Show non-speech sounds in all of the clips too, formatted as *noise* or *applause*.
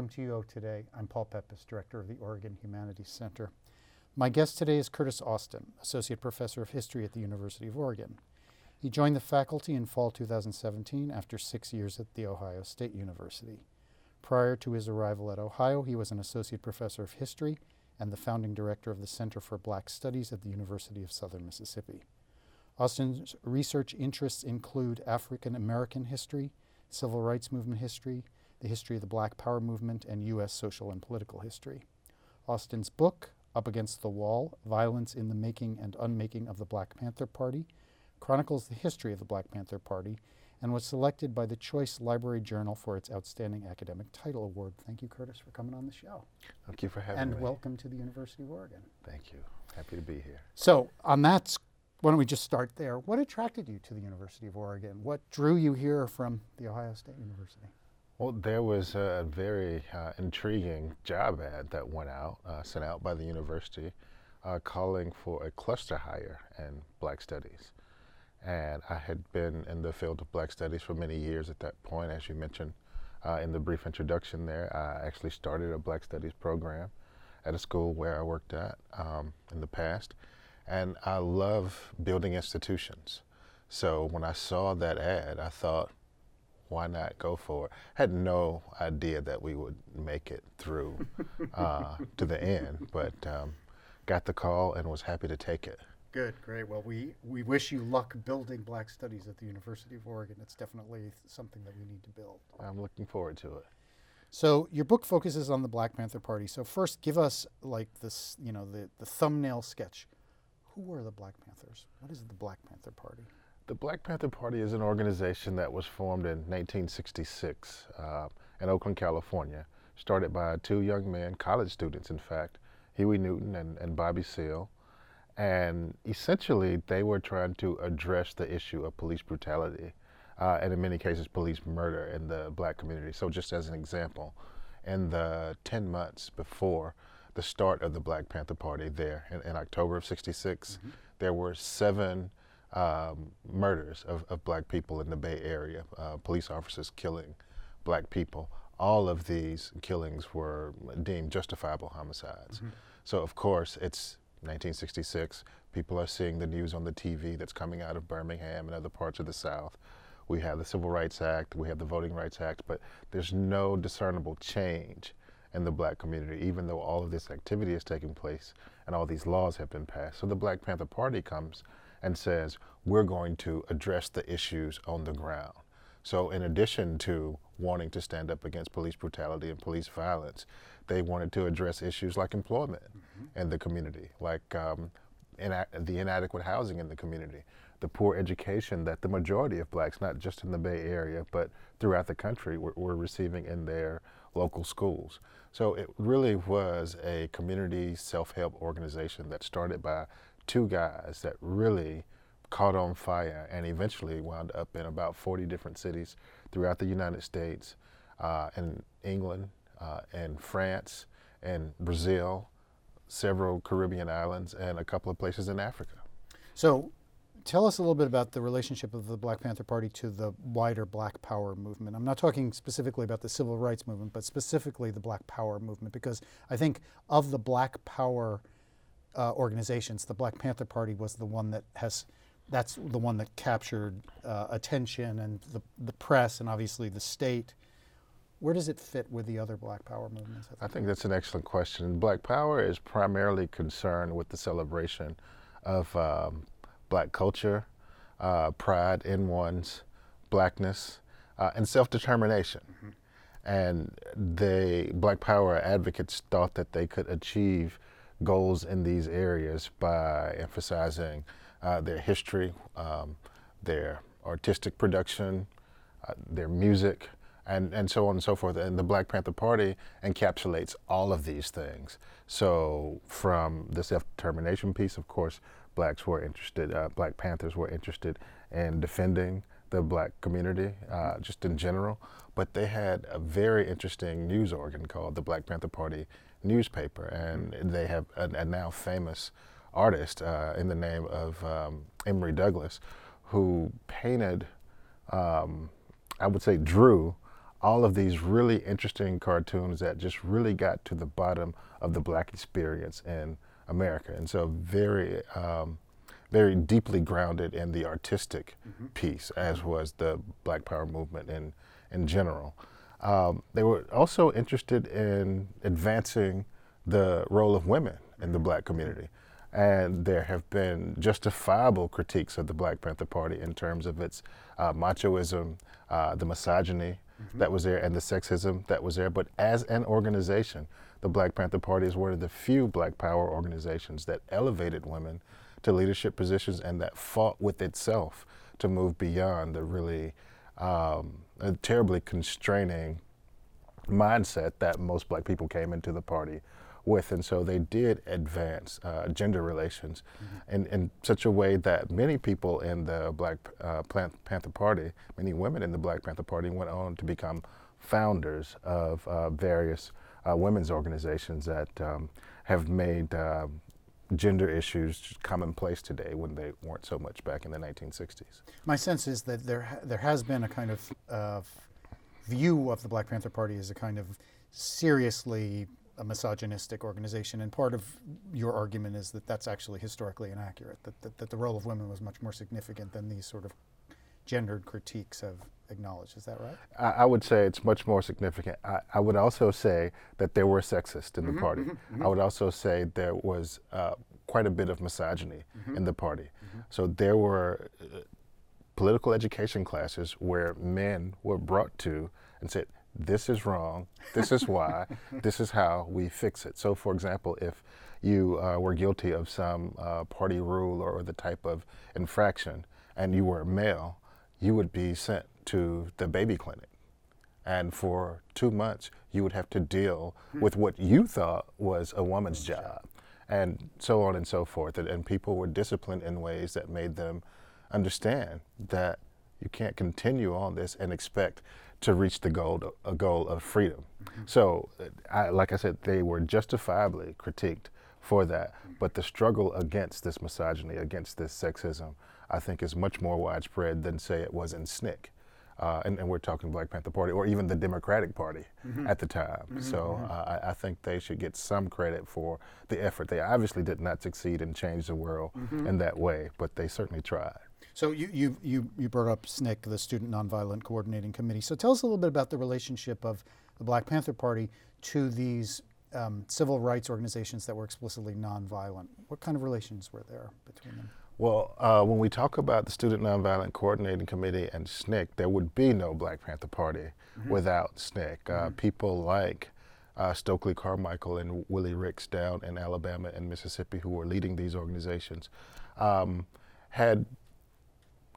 Welcome to UO Today. I'm Paul Peppis, Director of the Oregon Humanities Center. My guest today is Curtis Austin, Associate Professor of History at the University of Oregon. He joined the faculty in fall 2017 after six years at The Ohio State University. Prior to his arrival at Ohio, he was an Associate Professor of History and the founding director of the Center for Black Studies at the University of Southern Mississippi. Austin's research interests include African American history, civil rights movement history, the history of the Black Power movement, and U.S. social and political history. Austin's book, Up Against the Wall Violence in the Making and Unmaking of the Black Panther Party, chronicles the history of the Black Panther Party and was selected by the Choice Library Journal for its Outstanding Academic Title Award. Thank you, Curtis, for coming on the show. Thank you for having and me. And welcome to the University of Oregon. Thank you. Happy to be here. So, on that, why don't we just start there? What attracted you to the University of Oregon? What drew you here from the Ohio State University? Well, there was a very uh, intriguing job ad that went out, uh, sent out by the university, uh, calling for a cluster hire in Black Studies. And I had been in the field of Black Studies for many years at that point, as you mentioned uh, in the brief introduction there. I actually started a Black Studies program at a school where I worked at um, in the past. And I love building institutions. So when I saw that ad, I thought, why not go for it? Had no idea that we would make it through *laughs* uh, to the end, but um, got the call and was happy to take it. Good, great. Well, we, we wish you luck building Black Studies at the University of Oregon. It's definitely something that we need to build. I'm looking forward to it. So your book focuses on the Black Panther Party. So first, give us like this, you know, the, the thumbnail sketch. Who were the Black Panthers? What is the Black Panther Party? The Black Panther Party is an organization that was formed in 1966 uh, in Oakland, California, started by two young men, college students, in fact, Huey Newton and, and Bobby Seale. And essentially, they were trying to address the issue of police brutality, uh, and in many cases, police murder in the black community. So, just as an example, in the 10 months before the start of the Black Panther Party there in, in October of 66, mm-hmm. there were seven um, murders of, of, black people in the Bay Area, uh, police officers killing black people. All of these killings were deemed justifiable homicides. Mm-hmm. So, of course, it's 1966. People are seeing the news on the TV that's coming out of Birmingham and other parts of the South. We have the Civil Rights Act, we have the Voting Rights Act, but there's no discernible change in the black community, even though all of this activity is taking place and all these laws have been passed. So the Black Panther Party comes and says, we're going to address the issues on the ground. So, in addition to wanting to stand up against police brutality and police violence, they wanted to address issues like employment mm-hmm. in the community, like um, ina- the inadequate housing in the community, the poor education that the majority of blacks, not just in the Bay Area, but throughout the country, were, were receiving in their local schools. So, it really was a community self help organization that started by two guys that really caught on fire and eventually wound up in about 40 different cities throughout the United States, uh, in England, uh, and France, and Brazil, several Caribbean islands, and a couple of places in Africa. So, tell us a little bit about the relationship of the Black Panther Party to the wider Black Power movement. I'm not talking specifically about the civil rights movement, but specifically the Black Power movement, because I think of the Black Power uh, organizations, the Black Panther Party was the one that has that's the one that captured uh, attention and the, the press and obviously the state. Where does it fit with the other Black Power movements? I think, that's an excellent question. Black Power is primarily concerned with the celebration of um, black culture, uh, pride in one's blackness, uh, and self determination. Mm-hmm. And the Black Power advocates thought that they could achieve goals in these areas by emphasizing uh, their history, um, their artistic production, uh, their music, and, and so on and so forth. And the Black Panther Party encapsulates all of these things. So, from the self determination piece, of course, blacks were interested, uh, Black Panthers were interested in defending the black community, uh, just in general. But they had a very interesting news organ called the Black Panther Party newspaper, and they have a, a now famous artist uh, in the name of um, Emory Douglas, who painted, um, I would say, drew all of these really interesting cartoons that just really got to the bottom of the black experience in America. And so very, um, very deeply grounded in the artistic mm-hmm. piece, as was the Black Power movement in, in general. Um, they were also interested in advancing the role of women in the black community. And there have been justifiable critiques of the Black Panther Party in terms of its uh, machoism, uh, the misogyny mm-hmm. that was there, and the sexism that was there. But as an organization, the Black Panther Party is one of the few black power organizations that elevated women to leadership positions and that fought with itself to move beyond the really um, terribly constraining mindset that most black people came into the party with. And so they did advance uh, gender relations mm-hmm. in, in such a way that many people in the Black uh, Panther Party, many women in the Black Panther Party, went on to become founders of uh, various uh, women's organizations that um, have made uh, gender issues commonplace today when they weren't so much back in the 1960s. My sense is that there there has been a kind of view of the Black Panther Party as a kind of seriously a misogynistic organization, and part of your argument is that that's actually historically inaccurate. That, that, that the role of women was much more significant than these sort of gendered critiques have acknowledged. Is that right? I, I would say it's much more significant. I, I, would also say that there were sexists in mm-hmm, the party. Mm-hmm, mm-hmm. I would also say there was uh, quite a bit of misogyny mm-hmm. in the party. Mm-hmm. So there were uh, political education classes where men were brought to and said, this is wrong, this is why, *laughs* this is how we fix it. So, for example, if you uh, were guilty of some uh, party rule or, or, the type of infraction and you were male, you would be sent to the baby clinic. And for two months, you would have to deal with what you thought was a woman's job, and so on and so forth. And, and people were disciplined in ways that made them understand that you can't continue on this and expect to reach the goal, a goal of freedom. Mm-hmm. So, I, like I said, they were justifiably critiqued for that. But the struggle against this misogyny, against this sexism, I think is much more widespread than, say, it was in SNCC. Uh, and, and, we're talking Black Panther Party or even the Democratic Party mm-hmm. at the time. Mm-hmm. So mm-hmm. uh, I, I, think they should get some credit for the effort. They obviously did not succeed and change the world mm-hmm. in that way, but they certainly tried. So you, you, you, you brought up SNCC, the Student Nonviolent Coordinating Committee. So tell us a little bit about the relationship of the Black Panther Party to these um, civil rights organizations that were explicitly nonviolent. What kind of relations were there between them? Well, uh, when we talk about the Student Nonviolent Coordinating Committee and SNCC, there would be no Black Panther Party mm-hmm. without SNCC. Uh, mm-hmm. People like uh, Stokely Carmichael and Willie Ricks down in Alabama and Mississippi, who were leading these organizations, um, had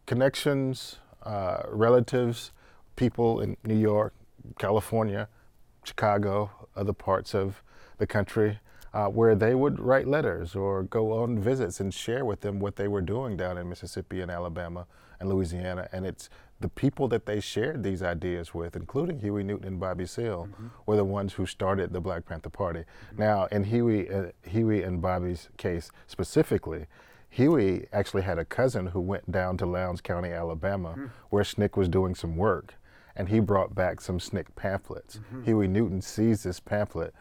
connections, uh, relatives, people in New York, California, Chicago, other parts of the country, uh, where they would write letters or go on visits and share with them what they were doing down in Mississippi and Alabama and Louisiana. And it's the people that they shared these ideas with, including Huey Newton and Bobby Seale, mm-hmm. were the ones who started the Black Panther Party. Mm-hmm. Now, in Huey, uh, Huey and Bobby's case specifically, Huey actually had a cousin who went down to Lowndes County, Alabama, mm-hmm. where SNCC was doing some work, and he brought back some SNCC pamphlets. Mm-hmm. Huey Newton sees this pamphlet.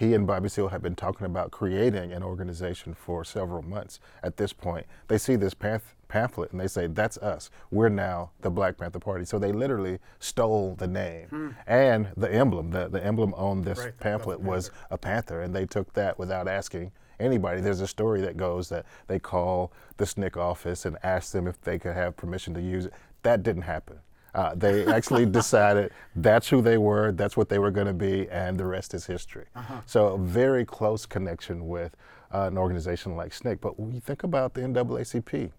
He and Bobby Seale have been talking about creating an organization for several months. At this point, they see this pamphlet and they say, That's us. We're now the Black Panther Party. So they literally stole the name hmm. and the emblem. The, the emblem on this right, pamphlet was a panther, and they took that without asking anybody. There's a story that goes that they call the SNCC office and ask them if they could have permission to use it. That didn't happen. Uh, they actually *laughs* decided that's who they were, that's what they were going to be, and the rest is history. Uh-huh. So, a very close connection with uh, an organization like SNCC. But when you think about the NAACP,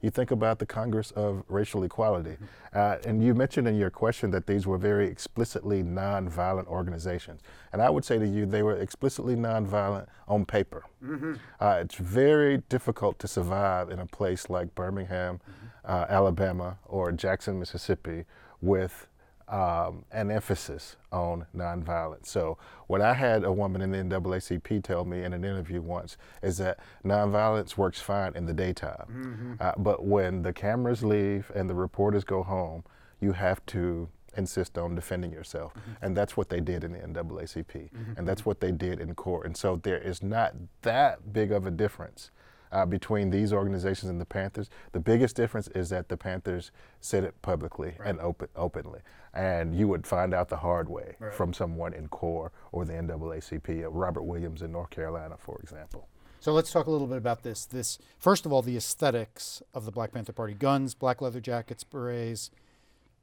you think about the Congress of Racial Equality. Mm-hmm. Uh, and you mentioned in your question that these were very explicitly nonviolent organizations. And I would say to you, they were explicitly nonviolent on paper. Mm-hmm. Uh, it's very difficult to survive in a place like Birmingham, mm-hmm. uh, Alabama, or Jackson, Mississippi, with um, an emphasis on nonviolence. So, what I had a woman in the NAACP tell me in an interview once is that nonviolence works fine in the daytime, mm-hmm. uh, but when the cameras leave and the reporters go home, you have to insist on defending yourself. Mm-hmm. And that's what they did in the NAACP. Mm-hmm. And that's what they did in court. And so there is not that big of a difference uh, between these organizations and the Panthers. The biggest difference is that the Panthers said it publicly right. and open, openly. And you would find out the hard way right. from someone in CORE or the NAACP, uh, Robert Williams in North Carolina, for example. So let's talk a little bit about this. This first of all, the aesthetics of the Black Panther Party: guns, black leather jackets, berets.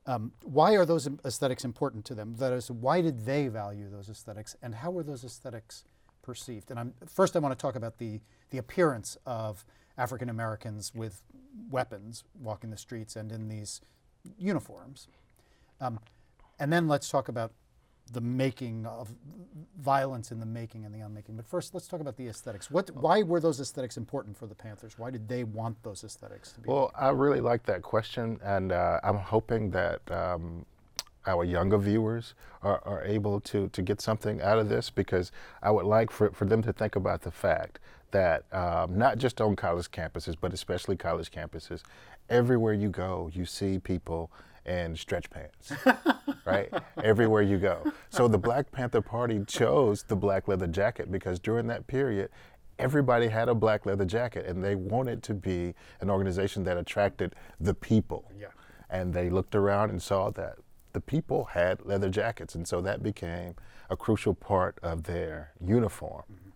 Um, why are those aesthetics important to them? That is, why did they value those aesthetics, and how were those aesthetics perceived? And I'm, first, I want to talk about the the appearance of African Americans with weapons walking the streets and in these uniforms. Um, and then let's talk about the making of violence in the making and the unmaking. But first, let's talk about the aesthetics. What, why were those aesthetics important for the Panthers? Why did they want those aesthetics to be? Well, I really like that question, and uh, I'm hoping that um, our younger viewers are, are able to, to get something out of this because I would like for, for them to think about the fact that um, not just on college campuses, but especially college campuses, everywhere you go, you see people in stretch pants, *laughs* right? Everywhere you go. So the Black Panther Party chose the black leather jacket because during that period, everybody had a black leather jacket and they wanted to be an organization that attracted the people. Yeah. And they looked around and saw that the people had leather jackets. And so that became a crucial part of their uniform. Mm-hmm.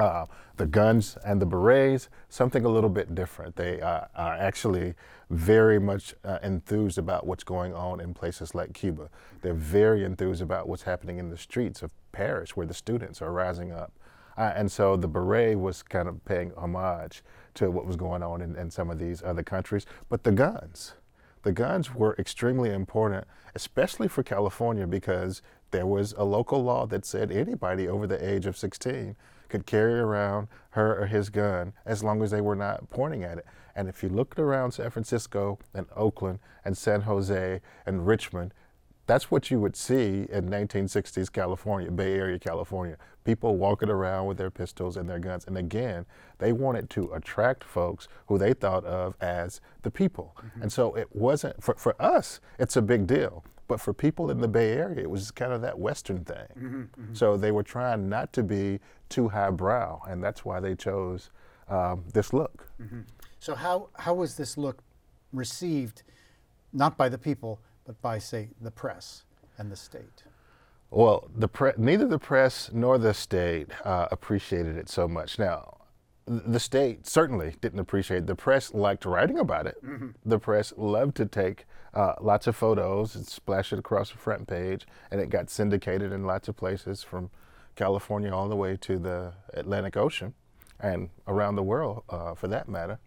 Uh, the guns and the berets, something a little bit different. They uh, are actually very much uh, enthused about what's going on in places like Cuba. They're very enthused about what's happening in the streets of Paris, where the students are rising up. Uh, and so the beret was kind of paying homage to what was going on in, in some of these other countries. But the guns, the guns were extremely important, especially for California, because there was a local law that said anybody over the age of 16 could carry around her or his gun as long as they were not pointing at it. And if you looked around San Francisco and Oakland and San Jose and Richmond, that's what you would see in 1960s California, Bay Area, California. People walking around with their pistols and their guns. And again, they wanted to attract folks who they thought of as the people. Mm-hmm. And so it wasn't, for, for us, it's a big deal but for people in the Bay Area, it was kind of that Western thing. Mm-hmm, mm-hmm. So they were trying not to be too highbrow, and that's why they chose um, this look. Mm-hmm. So how how was this look received, not by the people, but by say the press and the state? Well, the pre- neither the press nor the state uh, appreciated it so much. Now, the state certainly didn't appreciate it. The press liked writing about it. Mm-hmm. The press loved to take uh, lots of photos and splash it across the front page, and it got syndicated in lots of places from California all the way to the Atlantic Ocean and around the world uh, for that matter.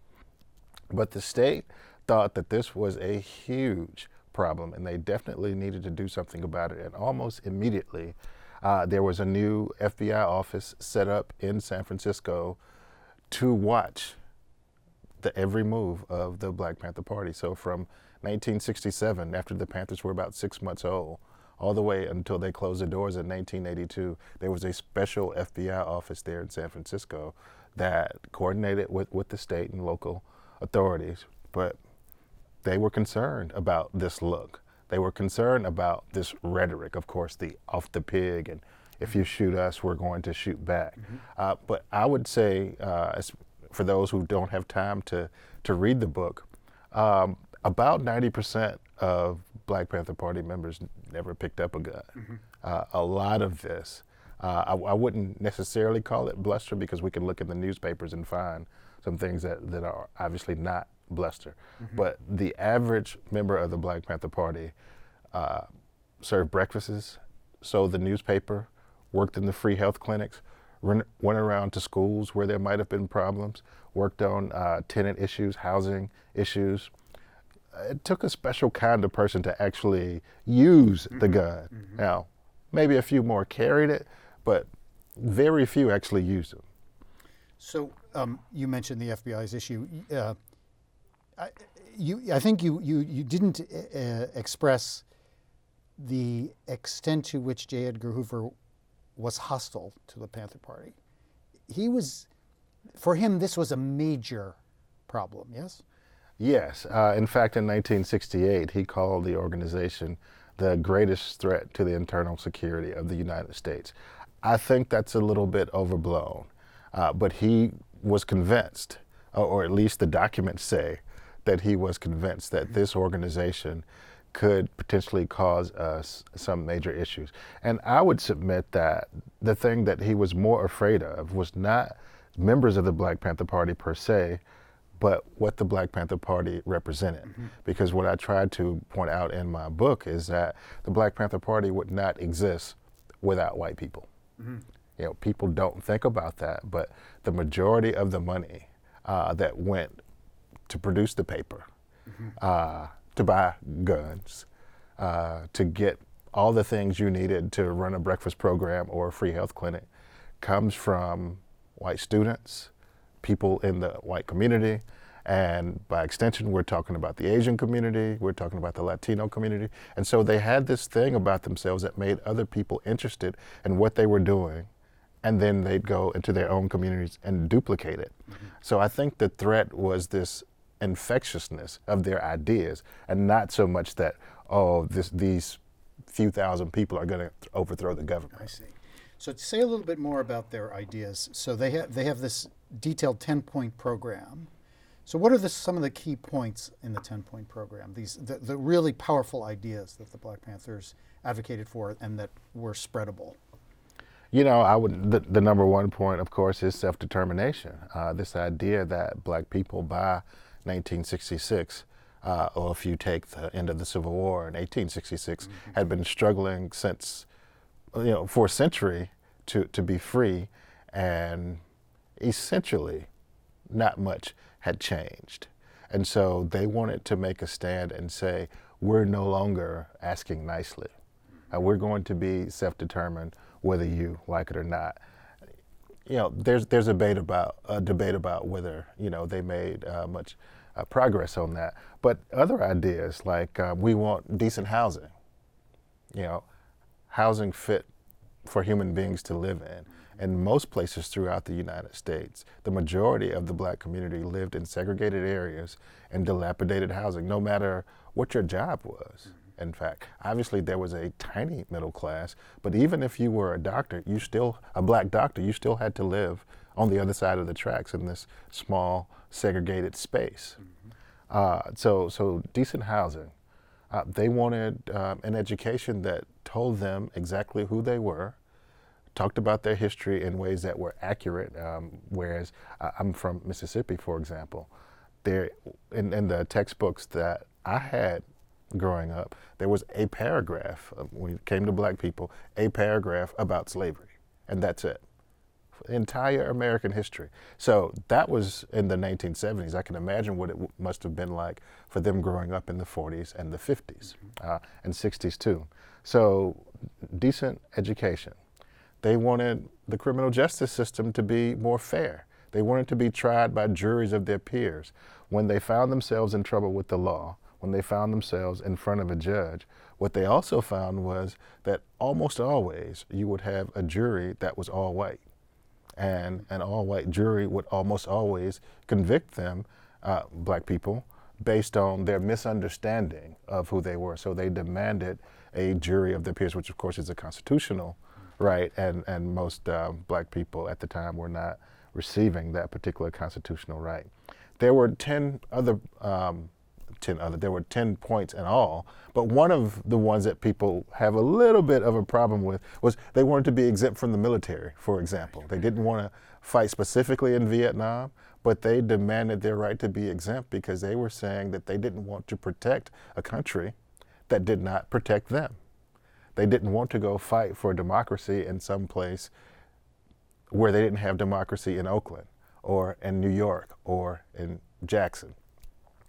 But the state thought that this was a huge problem and they definitely needed to do something about it. And almost immediately, uh, there was a new FBI office set up in San Francisco to watch the every move of the Black Panther Party. So from 1967, after the Panthers were about six months old, all the way until they closed the doors in 1982, there was a special FBI office there in San Francisco that coordinated with, with the state and local authorities. But they were concerned about this look. They were concerned about this rhetoric, of course, the off the pig and if you shoot us, we're going to shoot back. Mm-hmm. Uh, but I would say, uh, for those who don't have time to, to read the book, um, about 90% of Black Panther Party members never picked up a gun. Mm-hmm. Uh, a lot of this, uh, I, I, wouldn't necessarily call it bluster because we can look in the newspapers and find some things that, that are obviously not bluster. Mm-hmm. But the average member of the Black Panther Party uh, served breakfasts, sold the newspaper, worked in the free health clinics, went around to schools where there might have been problems, worked on uh, tenant issues, housing issues it took a special kind of person to actually use mm-hmm. the gun. Mm-hmm. Now, maybe a few more carried it, but very few actually used it. So um, you mentioned the FBI's issue. Uh, I, you, I think you, you, you didn't uh, express the extent to which J. Edgar Hoover was hostile to the Panther Party. He was, for him, this was a major problem, yes? Yes. Uh, in fact, in 1968, he called the organization the greatest threat to the internal security of the United States. I think that's a little bit overblown, uh, but he was convinced, or at least the documents say, that he was convinced that this organization could potentially cause us some major issues. And I would submit that the thing that he was more afraid of was not members of the Black Panther Party per se, but what the Black Panther Party represented. Mm-hmm. Because what I tried to point out in my book is that the Black Panther Party would not exist without white people. Mm-hmm. You know, people don't think about that, but the majority of the money uh, that went to produce the paper, mm-hmm. uh, to buy guns, uh, to get all the things you needed to run a breakfast program or a free health clinic comes from white students, people in the white community, and by extension, we're talking about the Asian community, we're talking about the Latino community. And so they had this thing about themselves that made other people interested in what they were doing. And then they'd go into their own communities and duplicate it. Mm-hmm. So I think the threat was this infectiousness of their ideas and not so much that, oh, this, these few thousand people are going to overthrow the government. I see. So to say a little bit more about their ideas. So they have they have this detailed ten point program. So what are the, some of the key points in the ten point program? These the, the really powerful ideas that the Black Panthers advocated for and that were spreadable. You know, I would the, the number one point, of course, is self determination. Uh, this idea that Black people by 1966 uh, or if you take the end of the Civil War in 1866, mm-hmm. had been struggling since you know, for a century to, to be free, and essentially not much had changed. And so they wanted to make a stand and say, we're no longer asking nicely. Uh, we're going to be self-determined whether you like it or not. You know, there's there's a debate about a debate about whether you know they made uh, much uh, progress on that. But other ideas like uh, we want decent housing. You know, housing fit for human beings to live in. In most places throughout the United States, the majority of the black community lived in segregated areas and dilapidated housing, no matter what your job was. In fact, obviously there was a tiny middle class, but even if you were a doctor, you still, a black doctor, you still had to live on the other side of the tracks in this small segregated space. Mm-hmm. Uh, so, so decent housing, uh, they wanted um, an education that told them exactly who they were, talked about their history in ways that were accurate. Um, whereas uh, I'm from Mississippi, for example, there in, in, the textbooks that I had growing up, there was a paragraph uh, when it came to black people, a paragraph about slavery, and that's it entire American history. So that was in the 1970s. I can imagine what it w- must have been like for them growing up in the 40s and the 50s mm-hmm. uh, and 60s too. So decent education. They wanted the criminal justice system to be more fair. They wanted to be tried by juries of their peers. When they found themselves in trouble with the law, when they found themselves in front of a judge, what they also found was that almost always you would have a jury that was all white and an all-white jury would almost always convict them, uh, black people, based on their misunderstanding of who they were. So they demanded a jury of their peers, which of course is a constitutional right, and and most uh, black people at the time were not receiving that particular constitutional right. There were ten other um, 10 other. There were 10 points in all. But one of the ones that people have a little bit of a problem with was they wanted to be exempt from the military, for example. They didn't want to fight specifically in Vietnam, but they demanded their right to be exempt because they were saying that they didn't want to protect a country that did not protect them. They didn't want to go fight for democracy in some place where they didn't have democracy in Oakland or in New York or in Jackson.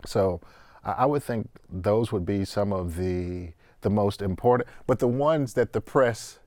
So I would think those would be some of the the most important. But the ones that the press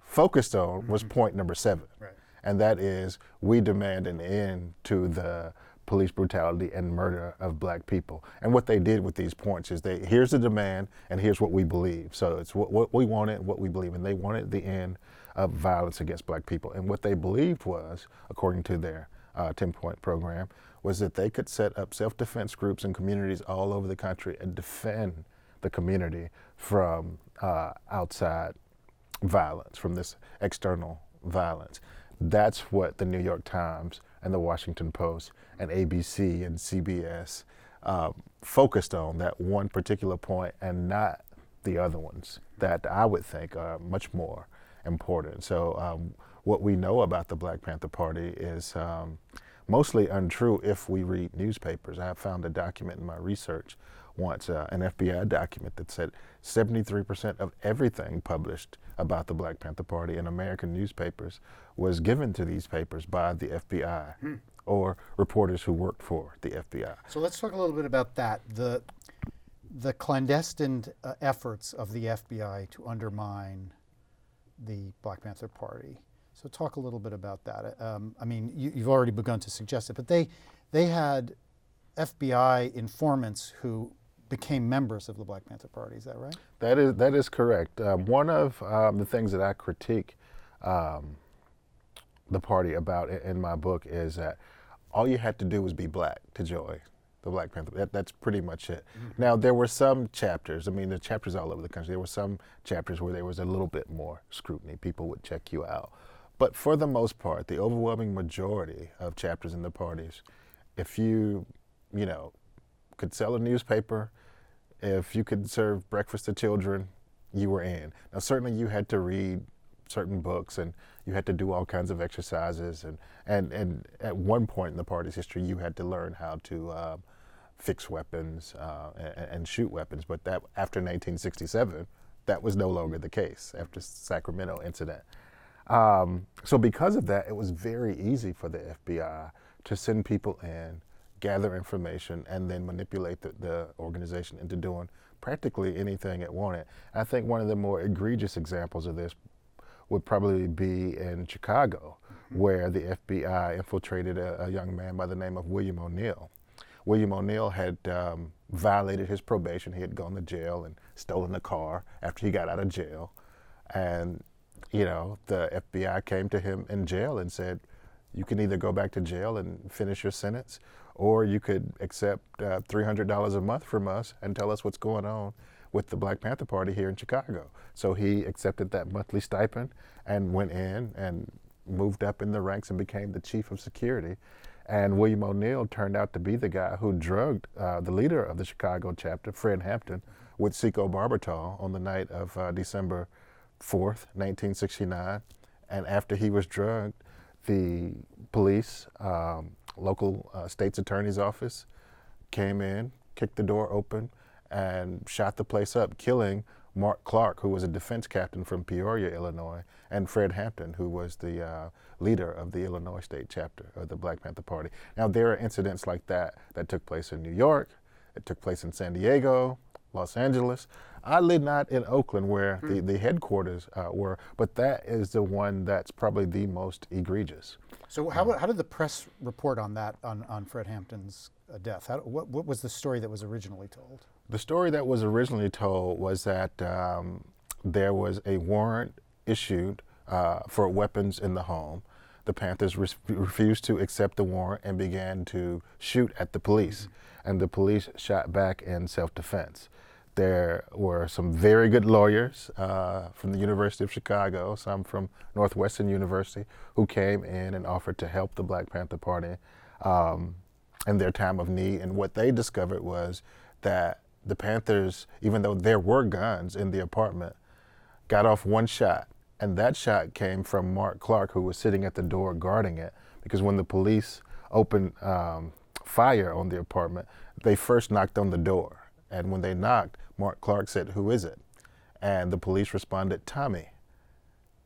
focused on was mm-hmm. point number seven, right. and that is we demand an end to the police brutality and murder of black people. And what they did with these points is they here's the demand and here's what we believe. So it's what, what we wanted, what we believe, and they wanted the end of violence against black people. And what they believed was, according to their uh, 10 point program, was that they could set up self defense groups in communities all over the country and defend the community from uh, outside violence, from this external violence. That's what the New York Times and the Washington Post and ABC and CBS uh, focused on, that one particular point, and not the other ones that I would think are much more important. So, um, what we know about the Black Panther Party is um, mostly untrue if we read newspapers. I found a document in my research once, uh, an FBI document that said 73% of everything published about the Black Panther Party in American newspapers was given to these papers by the FBI hmm. or reporters who worked for the FBI. So let's talk a little bit about that. The the clandestine uh, efforts of the FBI to undermine the Black Panther Party. So talk a little bit about that. Um, I mean, you, have already begun to suggest it, but they they had FBI informants who became members of the Black Panther Party. Is that right? That is that is correct. Um, one of um, the things that I critique um, the party about in my book is that all you had to do was be black to join the Black Panther. That, that's pretty much it. Mm-hmm. Now there were some chapters. I mean, the chapters all over the country. There were some chapters where there was a little bit more scrutiny. People would check you out. But for the most part, the overwhelming majority of chapters in the parties, if you, you know, could sell a newspaper, if you could serve breakfast to children, you were in. Now, certainly you had to read certain books and you had to do all kinds of exercises. And, and, and at one point in the party's history, you had to learn how to uh, fix weapons uh, and, and, shoot weapons. But that after 1967, that was no longer the case after Sacramento incident. Um, so because of that, it was very easy for the FBI to send people in, gather information, and then manipulate the, the organization into doing practically anything it wanted. I think one of the more egregious examples of this would probably be in Chicago, mm-hmm. where the FBI infiltrated a, a, young man by the name of William O'Neal. William O'Neal had um, violated his probation. He had gone to jail and stolen a car after he got out of jail. And you know, the FBI came to him in jail and said, you can either go back to jail and finish your sentence, or you could accept uh, $300 a month from us and tell us what's going on with the Black Panther Party here in Chicago. So he accepted that monthly stipend and went in and moved up in the ranks and became the chief of security. And William O'Neal turned out to be the guy who drugged uh, the leader of the Chicago chapter, Fred Hampton, with Seco secobarbital on the night of uh, December 4th, 1969. And after he was drugged, the police, um, local uh, state's attorney's office came in, kicked the door open, and shot the place up, killing Mark Clark, who was a defense captain from Peoria, Illinois, and Fred Hampton, who was the uh, leader of the Illinois state chapter of the Black Panther Party. Now, there are incidents like that that took place in New York, it took place in San Diego, Los Angeles. I live not in Oakland where mm. the, the headquarters uh, were, but that is the one that's probably the most egregious. So how, how did the press report on that, on, on Fred Hampton's uh, death? How, what, what was the story that was originally told? The story that was originally told was that um, there was a warrant issued uh, for weapons in the home. The Panthers re- refused to accept the warrant and began to shoot at the police, mm-hmm. and the police shot back in self defense. There were some very good lawyers uh, from the University of Chicago, some from Northwestern University, who came in and offered to help the Black Panther Party um, in their time of need. And what they discovered was that the Panthers, even though there were guns in the apartment, got off one shot. And that shot came from Mark Clark, who was sitting at the door guarding it. Because when the police opened um, fire on the apartment, they first knocked on the door and when they knocked, Mark Clark said, Who is it? And the police responded, Tommy.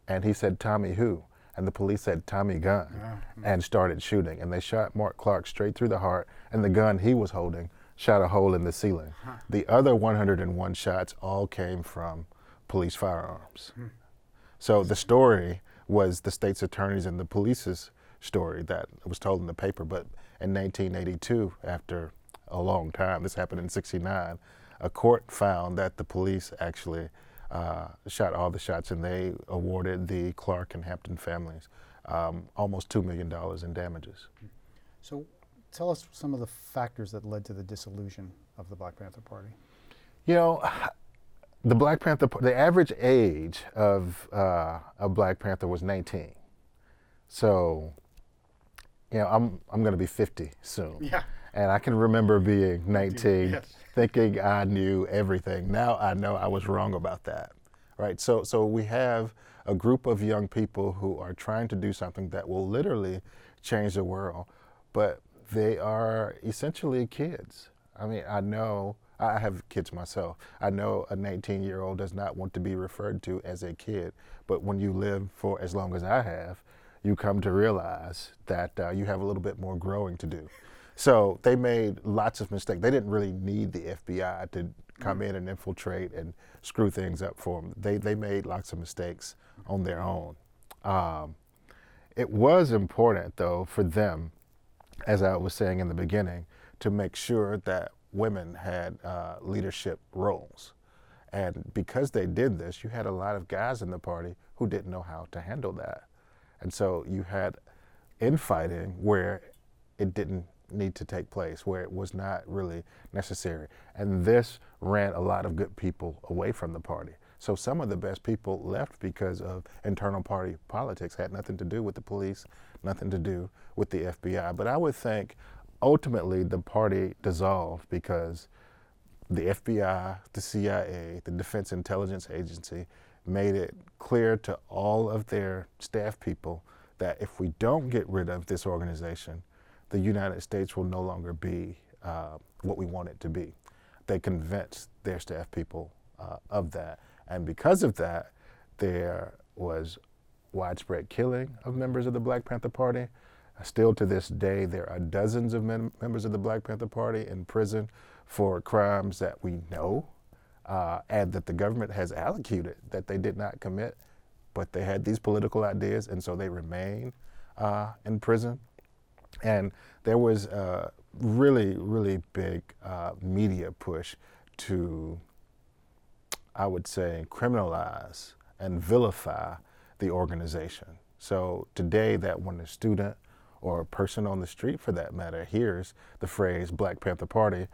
And he said, Tommy who? And the police said, Tommy gun, yeah. and started shooting. And they shot Mark Clark straight through the heart, and the gun he was holding shot a hole in the ceiling. Huh. The other 101 shots all came from police firearms. Hmm. So the story was the state's attorneys and the police's story that was told in the paper. But in 1982, after a long time. This happened in 69. A court found that the police actually uh, shot all the shots and they awarded the Clark and Hampton families um, almost $2 million in damages. So tell us some of the factors that led to the dissolution of the Black Panther Party. You know, *sighs* the Black Panther, the average age of uh, a Black Panther was 19. So, you know, I'm I'm going to be 50 soon. Yeah. And I can remember being 19, Yes. thinking I knew everything. Now I know I was wrong about that. Right? So so we have a group of young people who are trying to do something that will literally change the world, but they are essentially kids. I mean, I know I have kids myself. I know a 19 year old does not want to be referred to as a kid, but when you live for as long as I have, you come to realize that uh, you have a little bit more growing to do. So they made lots of mistakes. They didn't really need the FBI to come in and infiltrate and screw things up for them. They, they made lots of mistakes on their own. Um, it was important, though, for them, as I was saying in the beginning, to make sure that women had uh, leadership roles. And because they did this, you had a lot of guys in the party who didn't know how to handle that. And so you had infighting where it didn't need to take place, where it was not really necessary. And this ran a lot of good people away from the party. So some of the best people left because of internal party politics, had nothing to do with the police, nothing to do with the FBI. But I would think ultimately the party dissolved because the FBI, the CIA, the Defense Intelligence Agency made it clear to all of their staff people that if we don't get rid of this organization, the United States will no longer be uh, what we want it to be. They convinced their staff people uh, of that. And because of that, there was widespread killing of members of the Black Panther Party. Still to this day, there are dozens of mem- members of the Black Panther Party in prison for crimes that we know uh, and that the government has allocated that they did not commit, but they had these political ideas, and so they remain uh, in prison. And there was a really, really big uh, media push to, I would say, criminalize and vilify the organization. So today, that when a student or a person on the street, for that matter, hears the phrase Black Panther Party,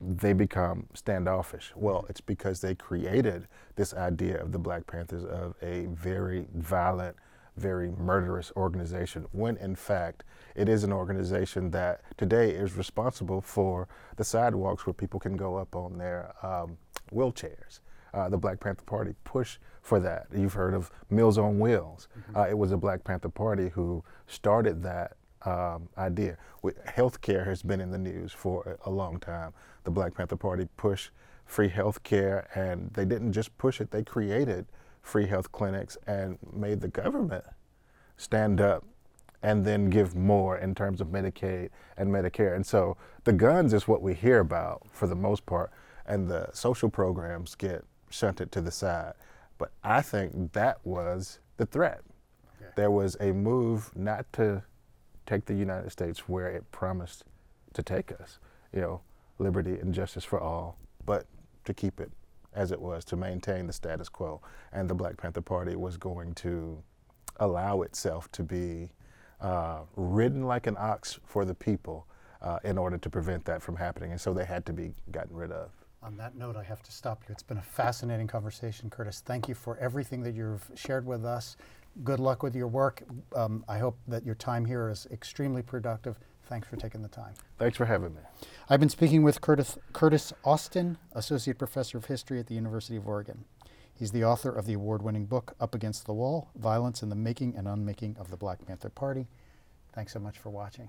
they become standoffish. Well, it's because they created this idea of the Black Panthers of a very violent, very murderous organization, when in fact it is an organization that today is responsible for the sidewalks where people can go up on their um, wheelchairs. Uh, the Black Panther Party pushed for that. You've heard of Meals on Wheels. Uh, it was the Black Panther Party who started that um, idea. With healthcare has been in the news for a, a long time. The Black Panther Party pushed free health care, and they didn't just push it, they created free health clinics and made the government stand up and then give more in terms of Medicaid and Medicare. And so the guns is what we hear about for the most part, and the social programs get shunted to the side. But I think that was the threat. Okay. There was a move not to take the United States where it promised to take us, you know, liberty and justice for all, but to keep it as it was, to maintain the status quo. And the Black Panther Party was going to allow itself to be uh, ridden like an ox for the people uh, in order to prevent that from happening. And so they had to be gotten rid of. On that note, I have to stop you. It's been a fascinating conversation, Curtis. Thank you for everything that you've shared with us. Good luck with your work. Um, I hope that your time here is extremely productive. Thanks for taking the time. Thanks for having me. I've been speaking with Curtis, Curtis Austin, Associate Professor of History at the University of Oregon. He's the author of the award winning book, Up Against the Wall Violence in the Making and Unmaking of the Black Panther Party. Thanks so much for watching.